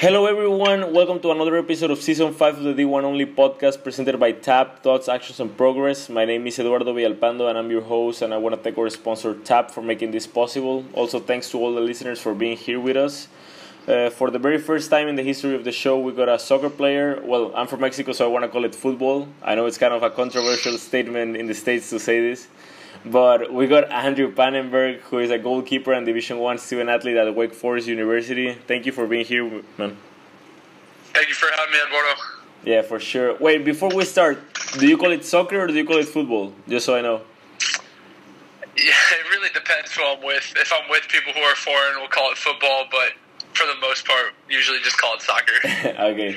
Hello, everyone. Welcome to another episode of Season 5 of the D1 Only podcast presented by TAP, Thoughts, Actions, and Progress. My name is Eduardo Villalpando, and I'm your host, and I want to thank our sponsor, TAP, for making this possible. Also, thanks to all the listeners for being here with us. Uh, for the very first time in the history of the show, we got a soccer player. Well, I'm from Mexico, so I want to call it football. I know it's kind of a controversial statement in the States to say this. But we got Andrew Pannenberg, who is a goalkeeper and Division One student athlete at Wake Forest University. Thank you for being here, man. Thank you for having me, Eduardo. Yeah, for sure. Wait, before we start, do you call it soccer or do you call it football? Just so I know. Yeah, it really depends who I'm with. If I'm with people who are foreign, we'll call it football, but for the most part, usually just call it soccer. okay.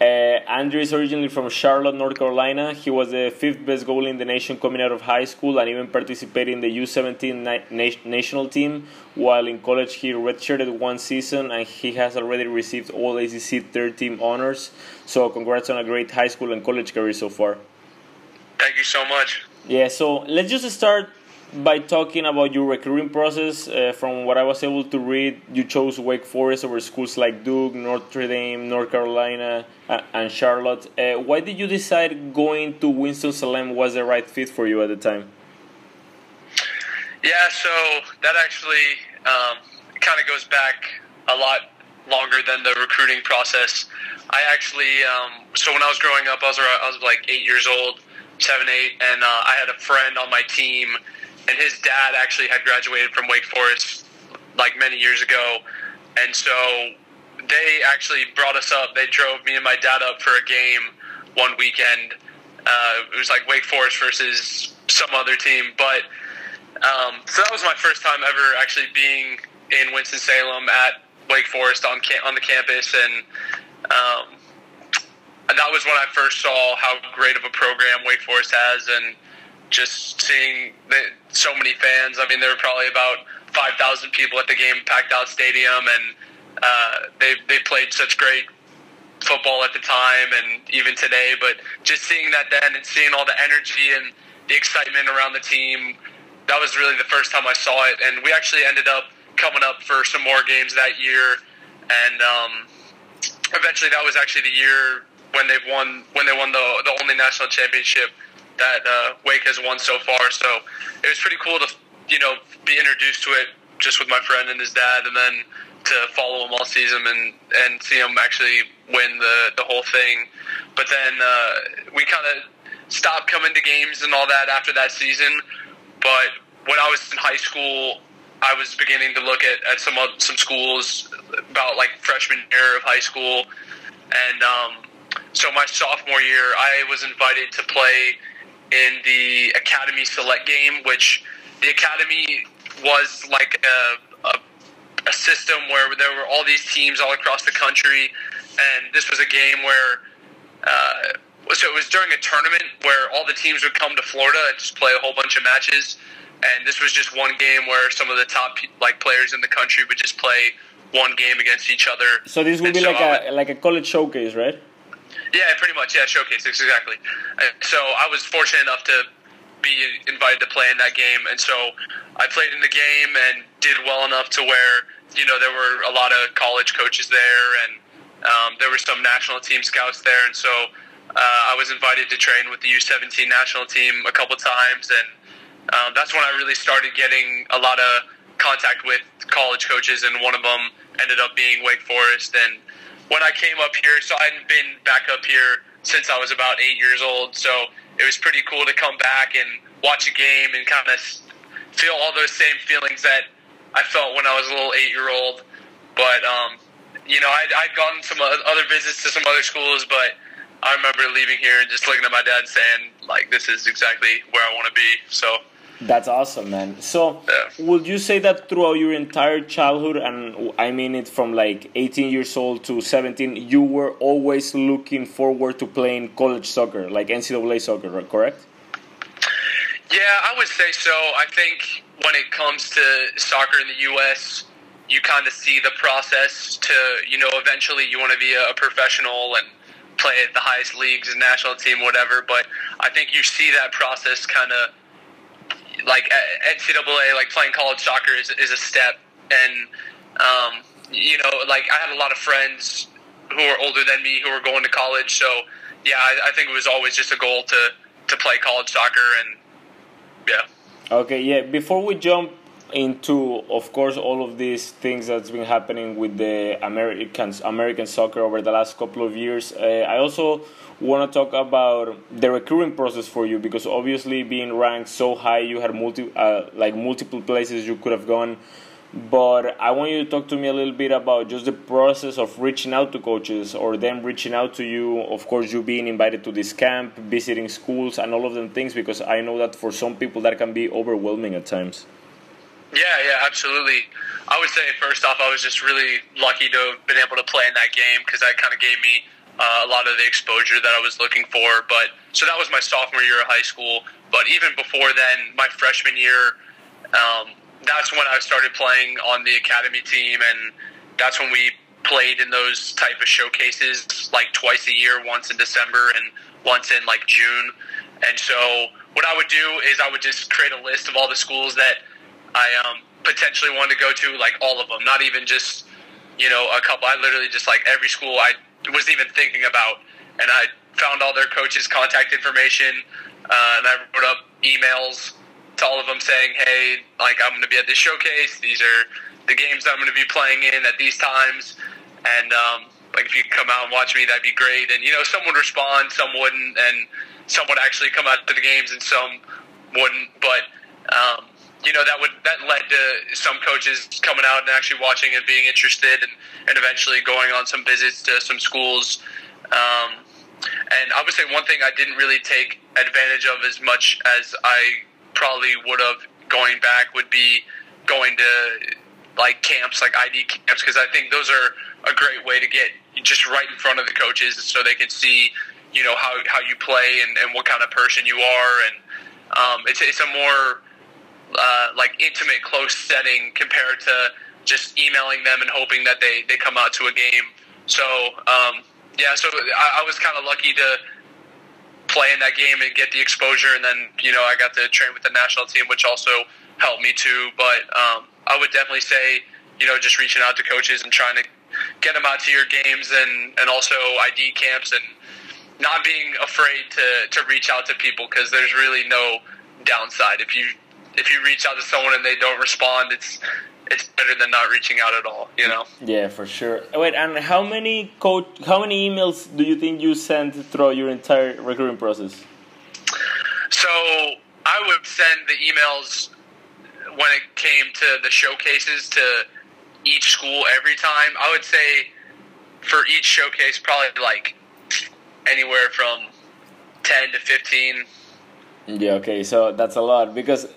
Uh, Andrew is originally from Charlotte, North Carolina. He was the fifth best goalie in the nation coming out of high school and even participated in the U17 na- national team. While in college, he redshirted one season and he has already received all ACC third team honors. So, congrats on a great high school and college career so far. Thank you so much. Yeah, so let's just start by talking about your recruiting process. Uh, from what I was able to read, you chose Wake Forest over schools like Duke, Notre Dame, North Carolina, uh, and Charlotte. Uh, why did you decide going to Winston-Salem was the right fit for you at the time? Yeah, so that actually um, kind of goes back a lot longer than the recruiting process. I actually, um, so when I was growing up, I was, I was like eight years old, seven, eight, and uh, I had a friend on my team and his dad actually had graduated from Wake Forest like many years ago, and so they actually brought us up. They drove me and my dad up for a game one weekend. Uh, it was like Wake Forest versus some other team, but um, so that was my first time ever actually being in Winston Salem at Wake Forest on cam- on the campus, and um, that was when I first saw how great of a program Wake Forest has, and just seeing so many fans. I mean, there were probably about 5,000 people at the game, packed out stadium, and uh, they they played such great football at the time and even today. But just seeing that then and seeing all the energy and the excitement around the team, that was really the first time I saw it. And we actually ended up coming up for some more games that year, and um, eventually that was actually the year when they won when they won the the only national championship that uh, Wake has won so far. So it was pretty cool to you know be introduced to it just with my friend and his dad, and then to follow him all season and and see him actually win the the whole thing. But then uh, we kind of stopped coming to games and all that after that season. But when I was in high school, I was beginning to look at, at some some schools about like freshman year of high school, and um, so my sophomore year, I was invited to play in the Academy Select game, which the Academy was like a, a, a, system where there were all these teams all across the country, and this was a game where. Uh, so it was during a tournament where all the teams would come to Florida and just play a whole bunch of matches, and this was just one game where some of the top like players in the country would just play one game against each other. So this would and be so like a like a college showcase, right? Yeah, pretty much. Yeah, showcase exactly. And so I was fortunate enough to be invited to play in that game, and so I played in the game and did well enough to where you know there were a lot of college coaches there, and um, there were some national team scouts there, and so uh, I was invited to train with the U17 national team a couple times, and um, that's when I really started getting a lot of contact with college coaches, and one of them ended up being Wake Forest, and when I came up here, so I hadn't been back up here since I was about eight years old. So it was pretty cool to come back and watch a game and kind of feel all those same feelings that I felt when I was a little eight year old. But, um, you know, I'd, I'd gone some other visits to some other schools, but I remember leaving here and just looking at my dad saying, like, this is exactly where I want to be. So that's awesome, man. So, yeah. would you say that throughout your entire childhood, and I mean it from like 18 years old to 17, you were always looking forward to playing college soccer, like NCAA soccer, correct? Yeah, I would say so. I think when it comes to soccer in the U.S., you kind of see the process to, you know, eventually you want to be a professional and play at the highest leagues and national team, whatever. But I think you see that process kind of like NCAA, like playing college soccer is, is a step. And, um, you know, like I had a lot of friends who are older than me who are going to college. So yeah, I, I think it was always just a goal to to play college soccer and yeah. Okay, yeah. Before we jump into, of course, all of these things that's been happening with the Americans American soccer over the last couple of years, uh, I also want to talk about the recruiting process for you because obviously being ranked so high, you had multi uh, like multiple places you could have gone. But I want you to talk to me a little bit about just the process of reaching out to coaches or them reaching out to you. Of course, you being invited to this camp, visiting schools, and all of them things because I know that for some people that can be overwhelming at times. Yeah, yeah, absolutely. I would say first off, I was just really lucky to have been able to play in that game because that kind of gave me uh, a lot of the exposure that I was looking for. But so that was my sophomore year of high school. But even before then, my freshman year, um, that's when I started playing on the academy team, and that's when we played in those type of showcases like twice a year, once in December and once in like June. And so what I would do is I would just create a list of all the schools that I um, potentially wanted to go to, like all of them, not even just you know a couple. I literally just like every school I was even thinking about, and I found all their coaches' contact information, uh, and I wrote up emails to all of them saying, "Hey, like I'm going to be at this showcase. These are the games that I'm going to be playing in at these times, and um, like if you could come out and watch me, that'd be great." And you know, some would respond, some wouldn't, and some would actually come out to the games, and some wouldn't. But um, you know that would that led to some coaches coming out and actually watching and being interested and, and eventually going on some visits to some schools. Um, and I would say one thing I didn't really take advantage of as much as I probably would have going back would be going to like camps like ID camps because I think those are a great way to get just right in front of the coaches so they can see you know how, how you play and, and what kind of person you are. And um, it's, it's a more uh, like intimate, close setting compared to just emailing them and hoping that they, they come out to a game. So um, yeah, so I, I was kind of lucky to play in that game and get the exposure, and then you know I got to train with the national team, which also helped me too. But um, I would definitely say you know just reaching out to coaches and trying to get them out to your games and and also ID camps and not being afraid to to reach out to people because there's really no downside if you if you reach out to someone and they don't respond, it's it's better than not reaching out at all. You know. Yeah, for sure. Wait, and how many coach? How many emails do you think you sent throughout your entire recruiting process? So I would send the emails when it came to the showcases to each school every time. I would say for each showcase, probably like anywhere from ten to fifteen. Yeah. Okay. So that's a lot because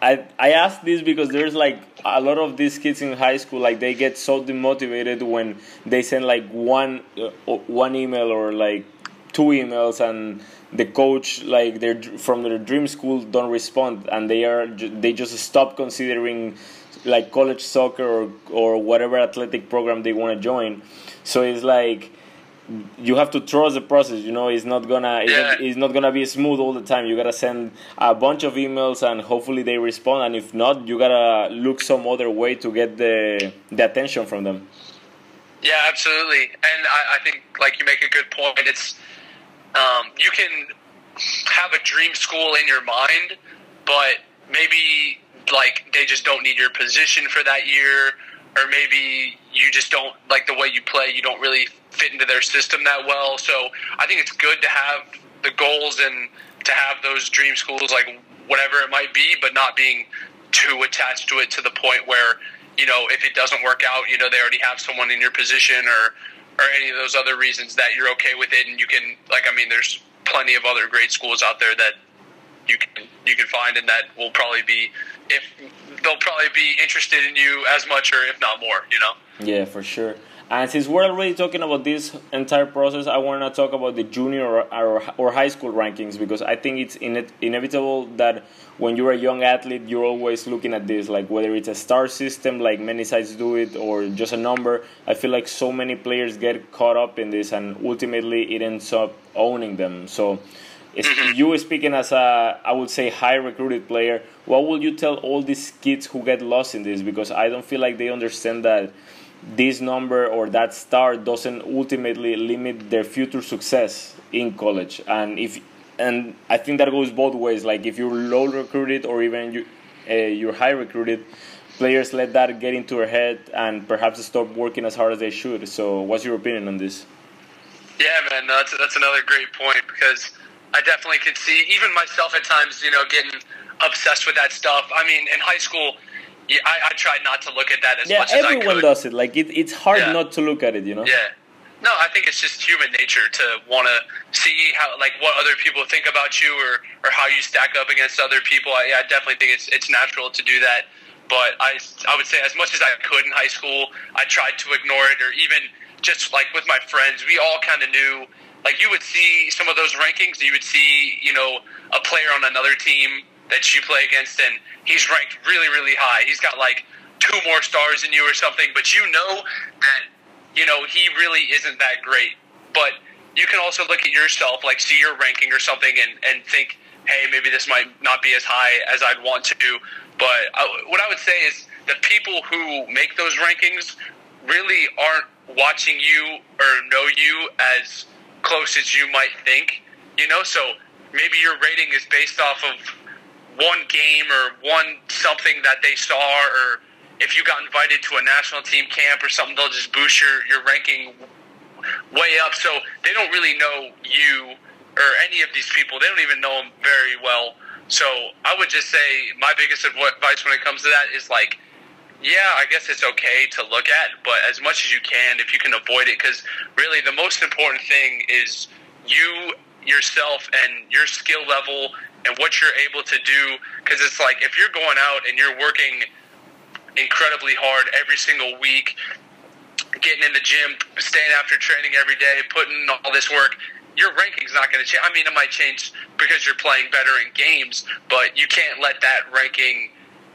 I I ask this because there's like a lot of these kids in high school like they get so demotivated when they send like one uh, one email or like two emails and the coach like they're from their dream school don't respond and they are they just stop considering like college soccer or or whatever athletic program they want to join. So it's like you have to trust the process. You know, it's not gonna it's, yeah. not, it's, not, gonna be smooth all the time. You gotta send a bunch of emails and hopefully they respond. And if not, you gotta look some other way to get the the attention from them. Yeah, absolutely. And I, I think like you make a good point. It's um, you can have a dream school in your mind, but maybe like they just don't need your position for that year, or maybe you just don't like the way you play. You don't really fit into their system that well. So I think it's good to have the goals and to have those dream schools, like whatever it might be, but not being too attached to it to the point where you know if it doesn't work out, you know they already have someone in your position or or any of those other reasons that you're okay with it, and you can like I mean, there's plenty of other great schools out there that you can you can find and that will probably be if they'll probably be interested in you as much or if not more you know yeah for sure and since we're already talking about this entire process, I want to talk about the junior or, or, or high school rankings because I think it's in, inevitable that when you're a young athlete, you're always looking at this, like whether it's a star system, like many sites do it, or just a number. I feel like so many players get caught up in this, and ultimately it ends up owning them. So, mm-hmm. you speaking as a, I would say, high recruited player, what would you tell all these kids who get lost in this? Because I don't feel like they understand that this number or that star doesn't ultimately limit their future success in college. And if and I think that goes both ways. Like if you're low recruited or even you, uh, you're high recruited, players let that get into their head and perhaps stop working as hard as they should. So, what's your opinion on this? Yeah, man, that's that's another great point because I definitely could see even myself at times, you know, getting obsessed with that stuff. I mean, in high school, yeah, I, I tried not to look at that as yeah, much as I could. Yeah, everyone does it. Like it, it's hard Yeah. not to look at it, you know. Yeah. No, I think it's just human nature to want to see how, like, what other people think about you or, or how you stack up against other people. I, I definitely think it's it's natural to do that. But I, I would say as much as I could in high school, I tried to ignore it, or even just like with my friends, we all kind of knew. Like you would see some of those rankings, you would see, you know, a player on another team that you play against, and he's ranked really, really high. He's got like two more stars than you or something, but you know that you know, he really isn't that great. But you can also look at yourself, like see your ranking or something, and, and think, hey, maybe this might not be as high as I'd want to. But I, what I would say is the people who make those rankings really aren't watching you or know you as close as you might think. You know, so maybe your rating is based off of one game or one something that they saw or if you got invited to a national team camp or something, they'll just boost your, your ranking way up. So they don't really know you or any of these people. They don't even know them very well. So I would just say my biggest advice when it comes to that is like, yeah, I guess it's okay to look at, but as much as you can, if you can avoid it, because really the most important thing is you yourself and your skill level and what you're able to do. Because it's like if you're going out and you're working incredibly hard every single week, getting in the gym, staying after training every day, putting all this work, your ranking's not going to change. I mean, it might change because you're playing better in games, but you can't let that ranking,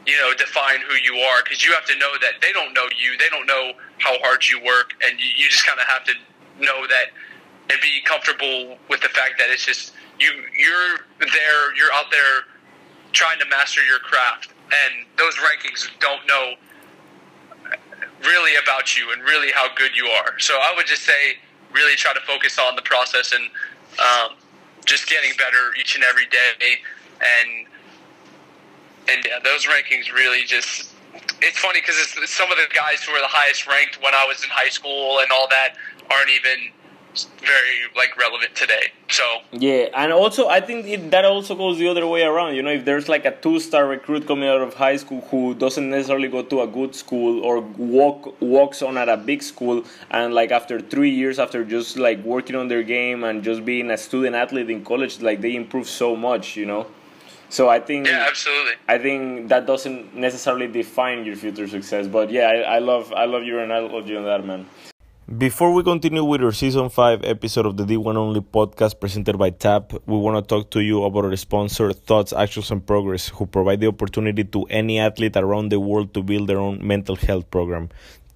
you know, define who you are because you have to know that they don't know you, they don't know how hard you work, and you, you just kind of have to know that and be comfortable with the fact that it's just you you're there, you're out there trying to master your craft, and those rankings don't know really about you and really how good you are. So I would just say, really try to focus on the process and um, just getting better each and every day. And and yeah, those rankings really just. It's funny because some of the guys who are the highest ranked when I was in high school and all that aren't even very like relevant today. So Yeah, and also I think it, that also goes the other way around. You know, if there's like a two-star recruit coming out of high school who doesn't necessarily go to a good school or walk walks on at a big school, and like after three years after just like working on their game and just being a student athlete in college, like they improve so much. You know, so I think yeah, absolutely. I think that doesn't necessarily define your future success. But yeah, I, love I love you and I love your analogy on that, man. Before we continue with our season 5 episode of the D1 Only podcast presented by TAP, we want to talk to you about our sponsor, Thoughts, Actions, and Progress, who provide the opportunity to any athlete around the world to build their own mental health program.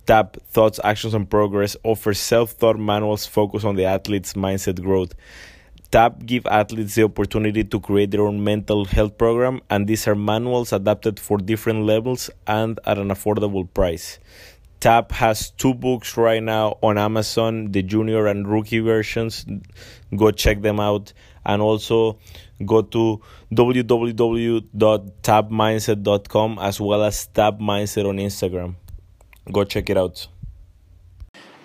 TAP, Thoughts, Actions, and Progress offers self thought manuals focused on the athlete's mindset growth. TAP give athletes the opportunity to create their own mental health program, and these are manuals adapted for different levels and at an affordable price. TAP has two books right now on Amazon, the junior and rookie versions. Go check them out. And also go to www.tapmindset.com as well as Tap Mindset on Instagram. Go check it out.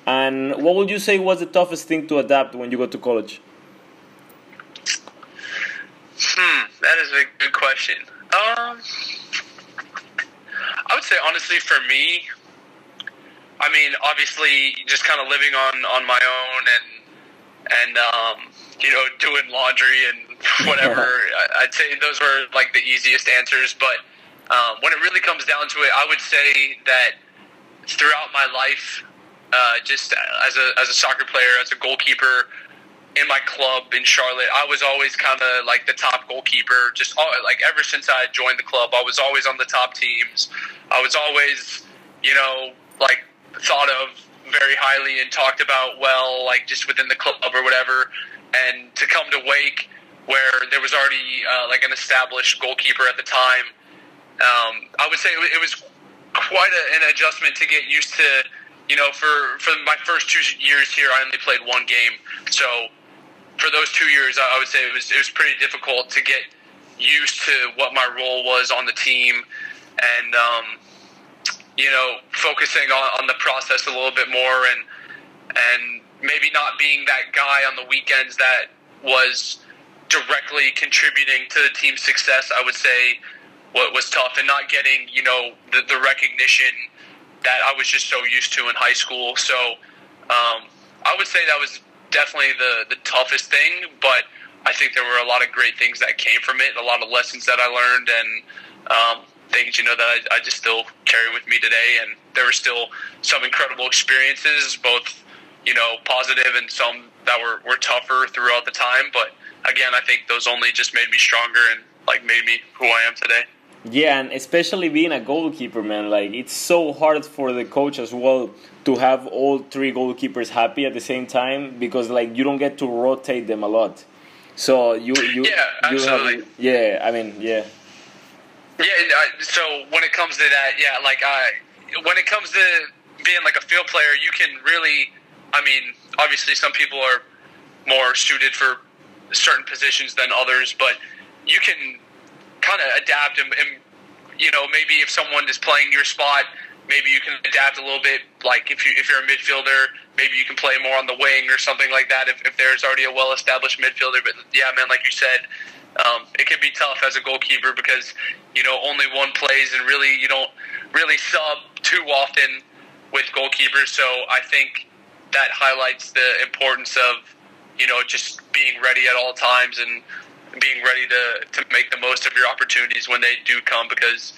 And what would you say was the toughest thing to adapt when you go to college? Hmm, that is a good question. Um, I would say honestly, for me, I mean, obviously, just kind of living on on my own and and um, you know doing laundry and whatever. I'd say those were like the easiest answers. But um, when it really comes down to it, I would say that throughout my life, uh, just as a as a soccer player, as a goalkeeper in my club in Charlotte, I was always kind of like the top goalkeeper. Just all, like ever since I joined the club, I was always on the top teams. I was always, you know, like thought of very highly and talked about well, like just within the club or whatever. And to come to Wake, where there was already uh, like an established goalkeeper at the time, um, I would say it was quite a, an adjustment to get used to, you know, for for my first two years here, I only played one game. So for those two years, I would say it was it was pretty difficult to get used to what my role was on the team, and um, you know, focusing on, on the process a little bit more, and and maybe not being that guy on the weekends that was directly contributing to the team's success. I would say what was tough, and not getting you know the, the recognition that I was just so used to in high school. So um, I would say that was definitely the the toughest thing, but I think there were a lot of great things that came from it, a lot of lessons that I learned, and um, things you know that I, I just still carry with me today. And there were still some incredible experiences, both you know positive and some that were were tougher throughout the time. But again, I think those only just made me stronger and like made me who I am today. Yeah, and especially being a goalkeeper, man, like it's so hard for the coach as well to have all three goalkeepers happy at the same time because like you don't get to rotate them a lot. So you you yeah absolutely you have, yeah I mean yeah yeah. Uh, so when it comes to that, yeah, like I when it comes to being like a field player, you can really, I mean, obviously some people are more suited for certain positions than others, but you can kind of adapt and, and you know maybe if someone is playing your spot maybe you can adapt a little bit. Like if you if you're a midfielder, maybe you can play more on the wing or something like that. If, if there's already a well established midfielder, but yeah, man, like you said, um, it can be tough as a goalkeeper because you know only one plays and really you don't really sub too often with goalkeepers. So I think that highlights the importance of you know just being ready at all times and being ready to, to make the most of your opportunities when they do come because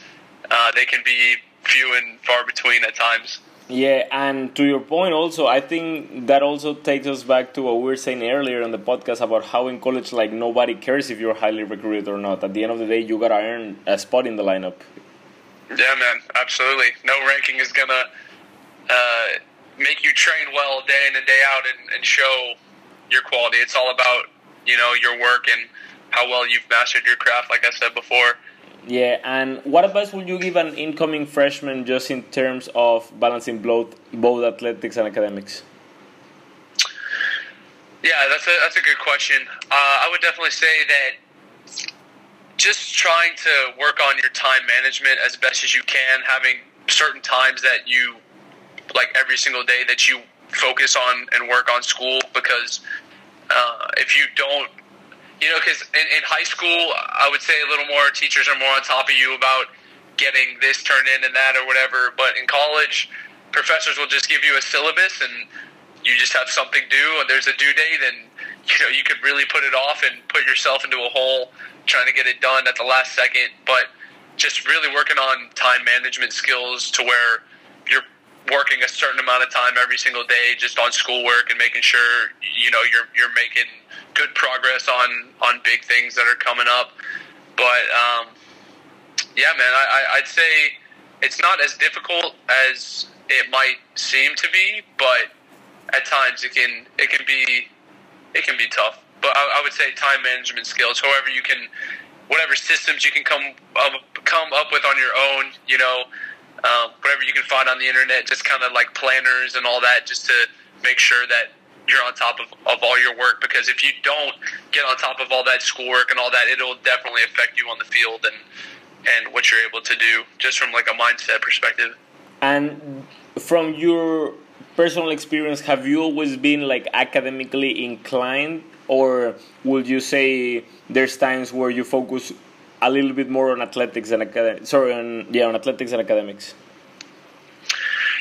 uh, they can be few and far between at times. Yeah, and to your point, also, I think that also takes us back to what we were saying earlier on the podcast about how in college, like, nobody cares if you're highly recruited or not. At the end of the day, you gotta earn a spot in the lineup. Yeah, man, absolutely. No ranking is gonna uh, make you train well day in and day out and, and show your quality. It's all about, you know, your work and how well you've mastered your craft, like I said before. Yeah, and what advice would you give an incoming freshman just in terms of balancing both both athletics and academics? Yeah, that's a that's a good question. Uh, I would definitely say that just trying to work on your time management as best as you can, having certain times that you like every single day that you focus on and work on school because uh, if you don't you know, because in, in high school, I would say a little more teachers are more on top of you about getting this turned in and that or whatever. But in college, professors will just give you a syllabus and you just have something due and there's a due date and you know you could really put it off and put yourself into a hole trying to get it done at the last second. But just really working on time management skills to where working a certain amount of time every single day just on schoolwork and making sure you know you're you're making good progress on on big things that are coming up. But um, yeah, man, I, I'd say it's not as difficult as it might seem to be, but at times it can it can be it can be tough. But I, I would say time management skills, however you can, whatever systems you can come um, come up with on your own, you know, um, whatever you can find on the internet, just kind of like planners and all that, just to make sure that you're on top of, of all your work because if you don't get on top of all that schoolwork and all that, it'll definitely affect you on the field and and what you're able to do just from like a mindset perspective. And from your personal experience, have you always been like academically inclined, or would you say there's times where you focus a little bit more on athletics and acad- sorry, on yeah, on athletics and academics?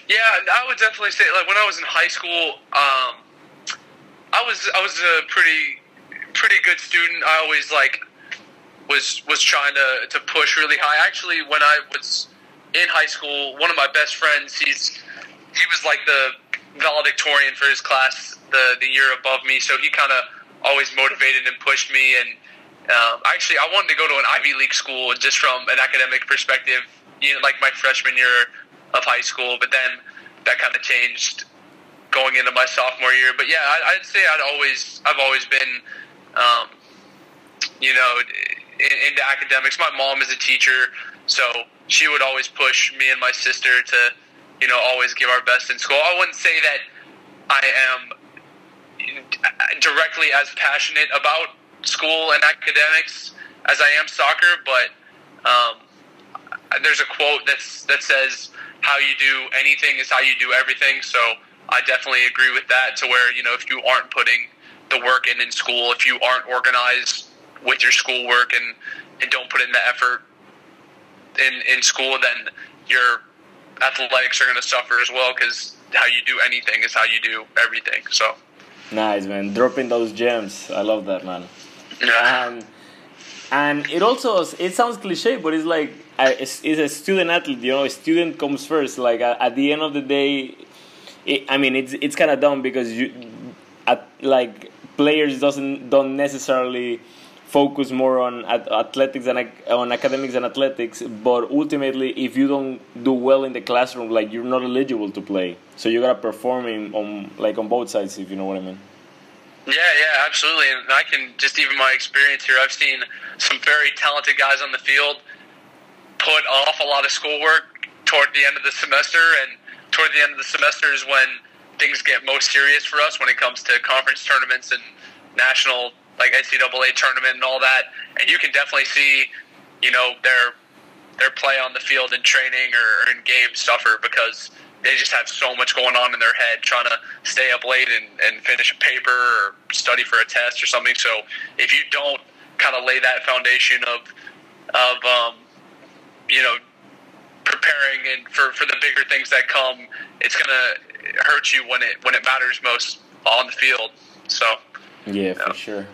Yeah, I would definitely say like when I was in high school. Um, I was I was a pretty pretty good student. I always like was was trying to to push really high. Actually, when I was in high school, one of my best friends, he's he was like the valedictorian for his class the the year above me, so he kind of always motivated and pushed me. And um, actually, I wanted to go to an Ivy League school just from an academic perspective, you know, like my freshman year of high school. But then that kind of changed going into my sophomore year. But yeah, I, would say I'd always I've always been, um, you know, in, into academics. My mom is a teacher, so she would always push me and my sister to, you know, always give our best in school. I wouldn't say that I am directly as passionate about school and academics as I am soccer, but um, there's a quote that's that says how you do anything is how you do everything. So I definitely agree with that. To where you know if you aren't putting the work in in school, if you aren't organized with your schoolwork and and don't put in the effort in in school, then your athletics are going to suffer as well because how you do anything is how you do everything. So nice, man. Dropping those gems. I love that, man. Yeah. And, it also it sounds cliche, but it's like it's, a student athlete. You know, a student comes first. Like at, the end of the day, it, I mean, it's it's kind of dumb because you, at, like players doesn't don't necessarily focus more on athletics and on academics and athletics but ultimately if you don't do well in the classroom like you're not eligible to play so you gotta perform in, on like on both sides if you know what i mean yeah yeah absolutely. And i can just even my experience here i've seen some very talented guys on the field put off a lot of schoolwork toward the end of the semester. And toward the end of the semester is when things get most serious for us when it comes to conference tournaments and national like NCAA tournament and all that, and you can definitely see, you know, their their play on the field in training or, or in games suffer because they just have so much going on in their head trying to stay up late and, and finish a paper or study for a test or something. So if you don't kind of lay that foundation of of um, you know preparing and for, for the bigger things that come, it's gonna hurt you when it when it matters most on the field. So yeah, for sure.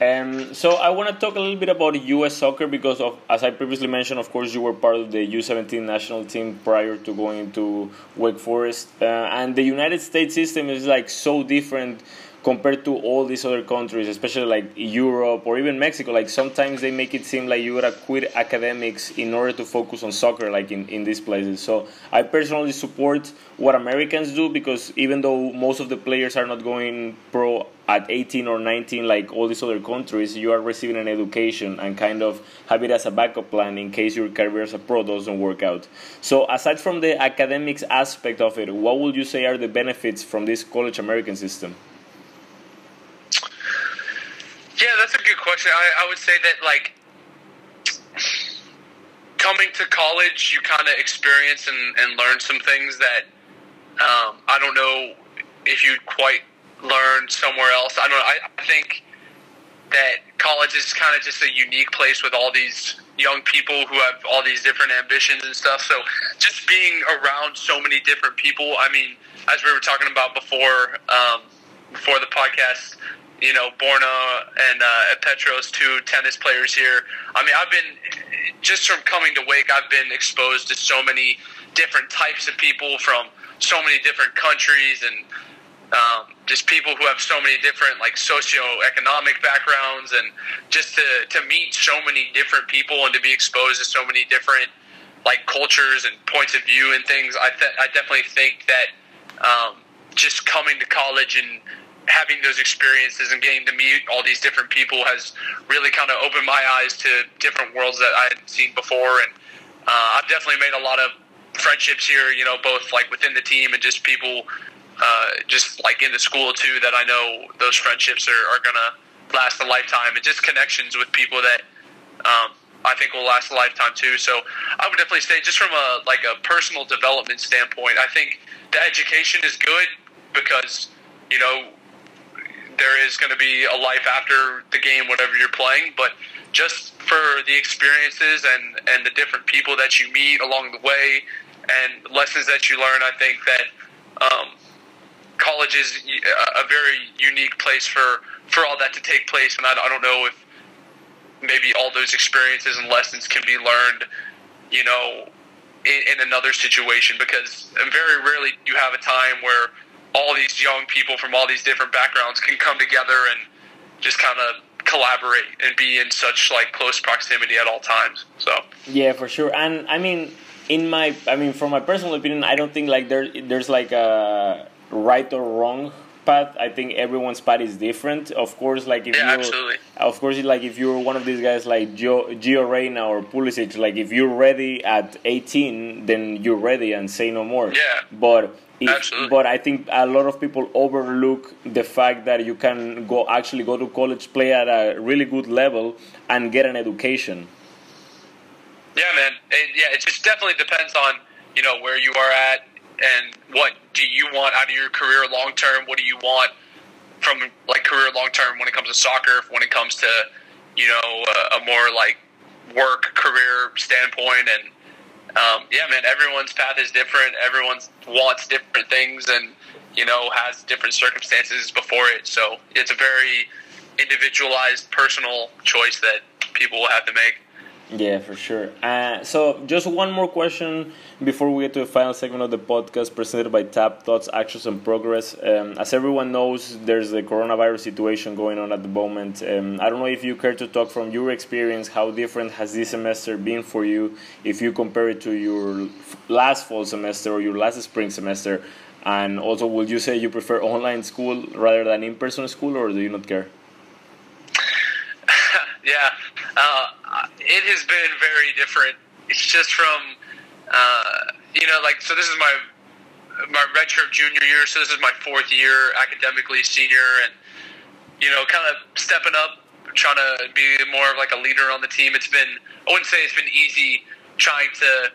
Um, so I want to talk a little bit about U.S. soccer because of, as I previously mentioned, of course, you were part of the U17 national team prior to going to Wake Forest, uh, and the United States system is like so different compared to all these other countries, especially like Europe or even Mexico. Like sometimes they make it seem like you gotta quit academics in order to focus on soccer, like in, in these places. So I personally support what Americans do because even though most of the players are not going pro at 18 or 19 like all these other countries, you are receiving an education and kind of have it as a backup plan in case your career as a pro doesn't work out. So aside from the academics aspect of it, what would you say are the benefits from this college American system? Yeah, that's a good question. I, I would say that like coming to college, you kind of experience and, and learn some things that um, I don't know if you'd quite learn somewhere else. I don't. I, I think that college is kind of just a unique place with all these young people who have all these different ambitions and stuff. So just being around so many different people. I mean, as we were talking about before, um, before the podcast, you know, Borna and uh, Petros, two tennis players here. I mean, I've been just from coming to Wake, I've been exposed to so many different types of people from so many different countries and um, just people who have so many different like socioeconomic backgrounds and just to, to meet so many different people and to be exposed to so many different like cultures and points of view and things. I, th- I definitely think that um, just coming to college and having those experiences and getting to meet all these different people has really kind of opened my eyes to different worlds that I hadn't seen before. And uh, I've definitely made a lot of friendships here, you know, both like within the team and just people, uh, just like in the school too, that I know those friendships are, are going to last a lifetime and just connections with people that, um, I think will last a lifetime too. So I would definitely say, just from a like a personal development standpoint, I think the education is good because you know there is going to be a life after the game, whatever you're playing. But just for the experiences and, and the different people that you meet along the way and lessons that you learn, I think that um, college is a very unique place for, for all that to take place. And I, I don't know if maybe all those experiences and lessons can be learned, you know, in, in another situation because very rarely you have a time where all these young people from all these different backgrounds can come together and just kind of collaborate and be in such like close proximity at all times. So yeah, for sure. And I mean, in my, I mean, from my personal opinion, I don't think like there there's like a right or wrong path. I think everyone's path is different. Of course, like if Yeah, you, absolutely. of course, like if you're one of these guys like Gio, Gio Reyna or Pulisic, like if you're ready at 18, then you're ready and say no more. Yeah. But Absolutely. but I think a lot of people overlook the fact that you can go actually go to college, play at a really good level, and get an education. Yeah, man. It, yeah, it just definitely depends on you know where you are at and what do you want out of your career long term. What do you want from like career long term when it comes to soccer? When it comes to you know a, a more like work career standpoint and um, yeah, man. Everyone's path is different. Everyone wants different things and you know has different circumstances before it. So it's a very individualized, personal choice that people will have to make. Yeah, for sure. Uh, so, just one more question before we get to the final segment of the podcast presented by TAP Thoughts, Actions, and Progress. Um, as everyone knows, there's the coronavirus situation going on at the moment. Um, I don't know if you care to talk from your experience. How different has this semester been for you if you compare it to your last fall semester or your last spring semester? And also, would you say you prefer online school rather than in person school, or do you not care? yeah, uh, it has been very different. It's just from, uh, you know, like so. This is my my redshirt junior year, so this is my fourth year academically, senior, and you know, kind of stepping up, trying to be more of like a leader on the team. It's been I wouldn't say it's been easy trying to,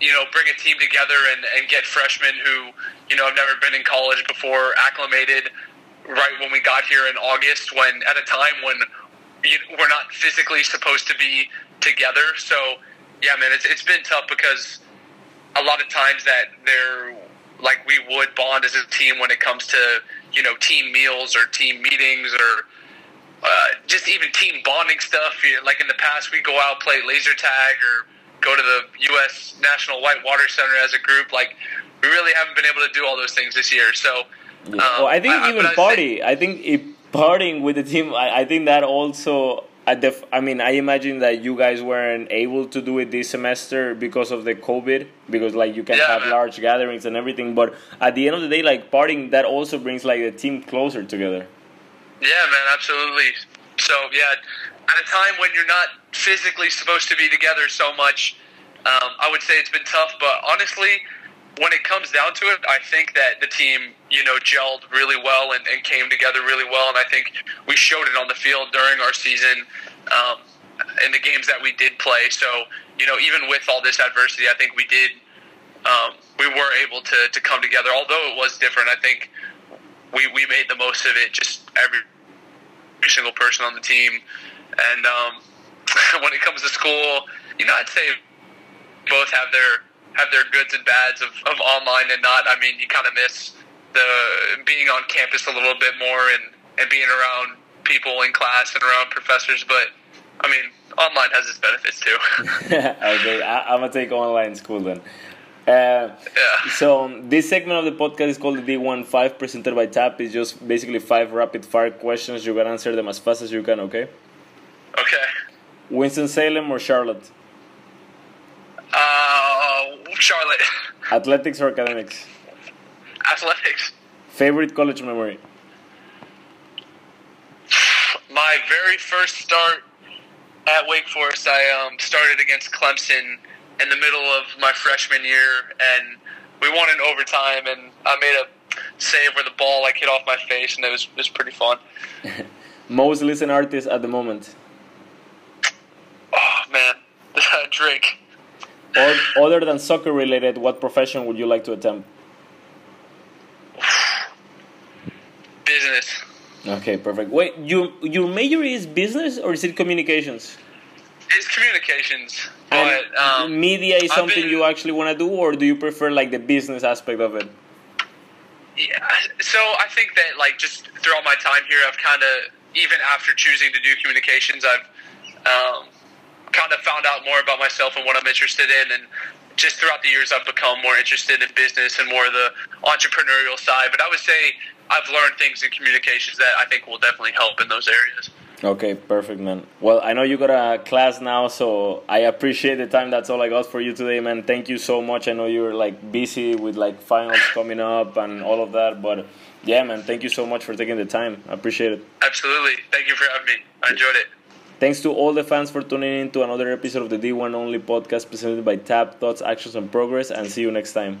you know, bring a team together and, and get freshmen who, you know, have never been in college before acclimated right when we got here in August, when at a time when you, we're not physically supposed to be together. So, yeah, man, it's, it's been tough because a lot of times that they're like we would bond as a team when it comes to you know team meals or team meetings or uh, just even team bonding stuff. Like in the past, we go out play laser tag or go to the U.S. National Whitewater Center as a group. Like we really haven't been able to do all those things this year. So, Yeah. um, well, I think I- even I party. I think if partying with the team, I, I think that also. At the, f- I mean, I imagine that you guys weren't able to do it this semester because of the COVID, because like you can Yeah, have man. large gatherings and everything. But at the end of the day, like partying, that also brings like the team closer together. Yeah, man, absolutely. So yeah, at a time when you're not physically supposed to be together so much, um, I would say it's been tough. But honestly, when it comes down to it, I think that the team, you know, gelled really well and, and came together really well. And I think we showed it on the field during our season um, in the games that we did play. So you know, even with all this adversity, I think we did. Um, we were able to, to come together, although it was different. I think we, we made the most of it. Just every every single person on the team. And um, when it comes to school, you know, I'd say both have their have their goods and bads of, of online and not. I mean, you kind of miss the being on campus a little bit more and, and being around people in class and around professors. But I mean, online has its benefits too. okay, I, I'm gonna take online school then. Uh, yeah. So this segment of the podcast is called the D15 presented by TAP. It's just basically five rapid fire questions. You gotta answer them as fast as you can, okay? Okay. Winston Salem or Charlotte? Uh, Charlotte. Athletics or academics? Athletics. Favorite college memory? my very first start at Wake Forest, I um, started against Clemson in the middle of my freshman year, and we won in overtime, and I made a save where the ball like hit off my face, and it was it was pretty fun. Most listened artist at the moment? Oh man, Drake. Or, other than soccer related, what profession would you like to attempt? Business. Okay, perfect. Wait, your your major is business or is it communications? It's communications, And but um, media is something been- you actually want to do, or do you prefer like the business aspect of it? Yeah, so I think that like just throughout my time here, I've kind of even after choosing to do communications, I've um, kind of found out more about myself and what I'm interested in, and just throughout the years, I've become more interested in business and more of the entrepreneurial side. But I would say I've learned things in communications that I think will definitely help in those areas. Okay, perfect, man. Well, I know you got a class now, so I appreciate the time. That's all I got for you today, man. Thank you so much. I know you're like busy with like finals coming up and all of that, but Yeah, man. Thank you so much for taking the time. I appreciate it. Absolutely. Thank you for having me. I enjoyed it. Thanks to all the fans for tuning in to another episode of the D1 Only podcast presented by TAP Thoughts, Actions, and Progress, and see you next time.